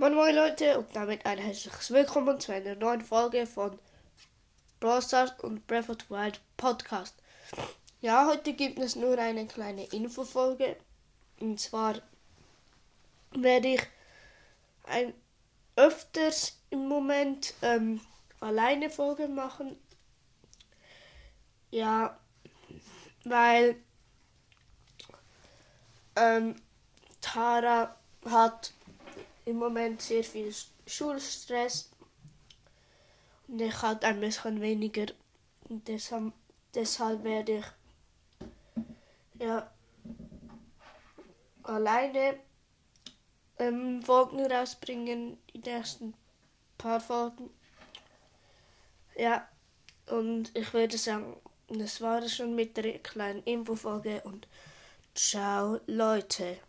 Moin Moin Leute und damit ein herzliches Willkommen zu einer neuen Folge von Brawl Stars und Breath of the Wild Podcast. Ja, heute gibt es nur eine kleine Infofolge. Und zwar werde ich ein öfters im Moment ähm, alleine Folge machen. Ja, weil ähm, Tara hat im Moment sehr viel Schulstress und ich halt ein bisschen weniger. Und deshalb, deshalb werde ich ja alleine ähm, Folgen rausbringen, die nächsten paar Folgen. Ja, und ich würde sagen, das war es schon mit der kleinen Infofolge und ciao Leute.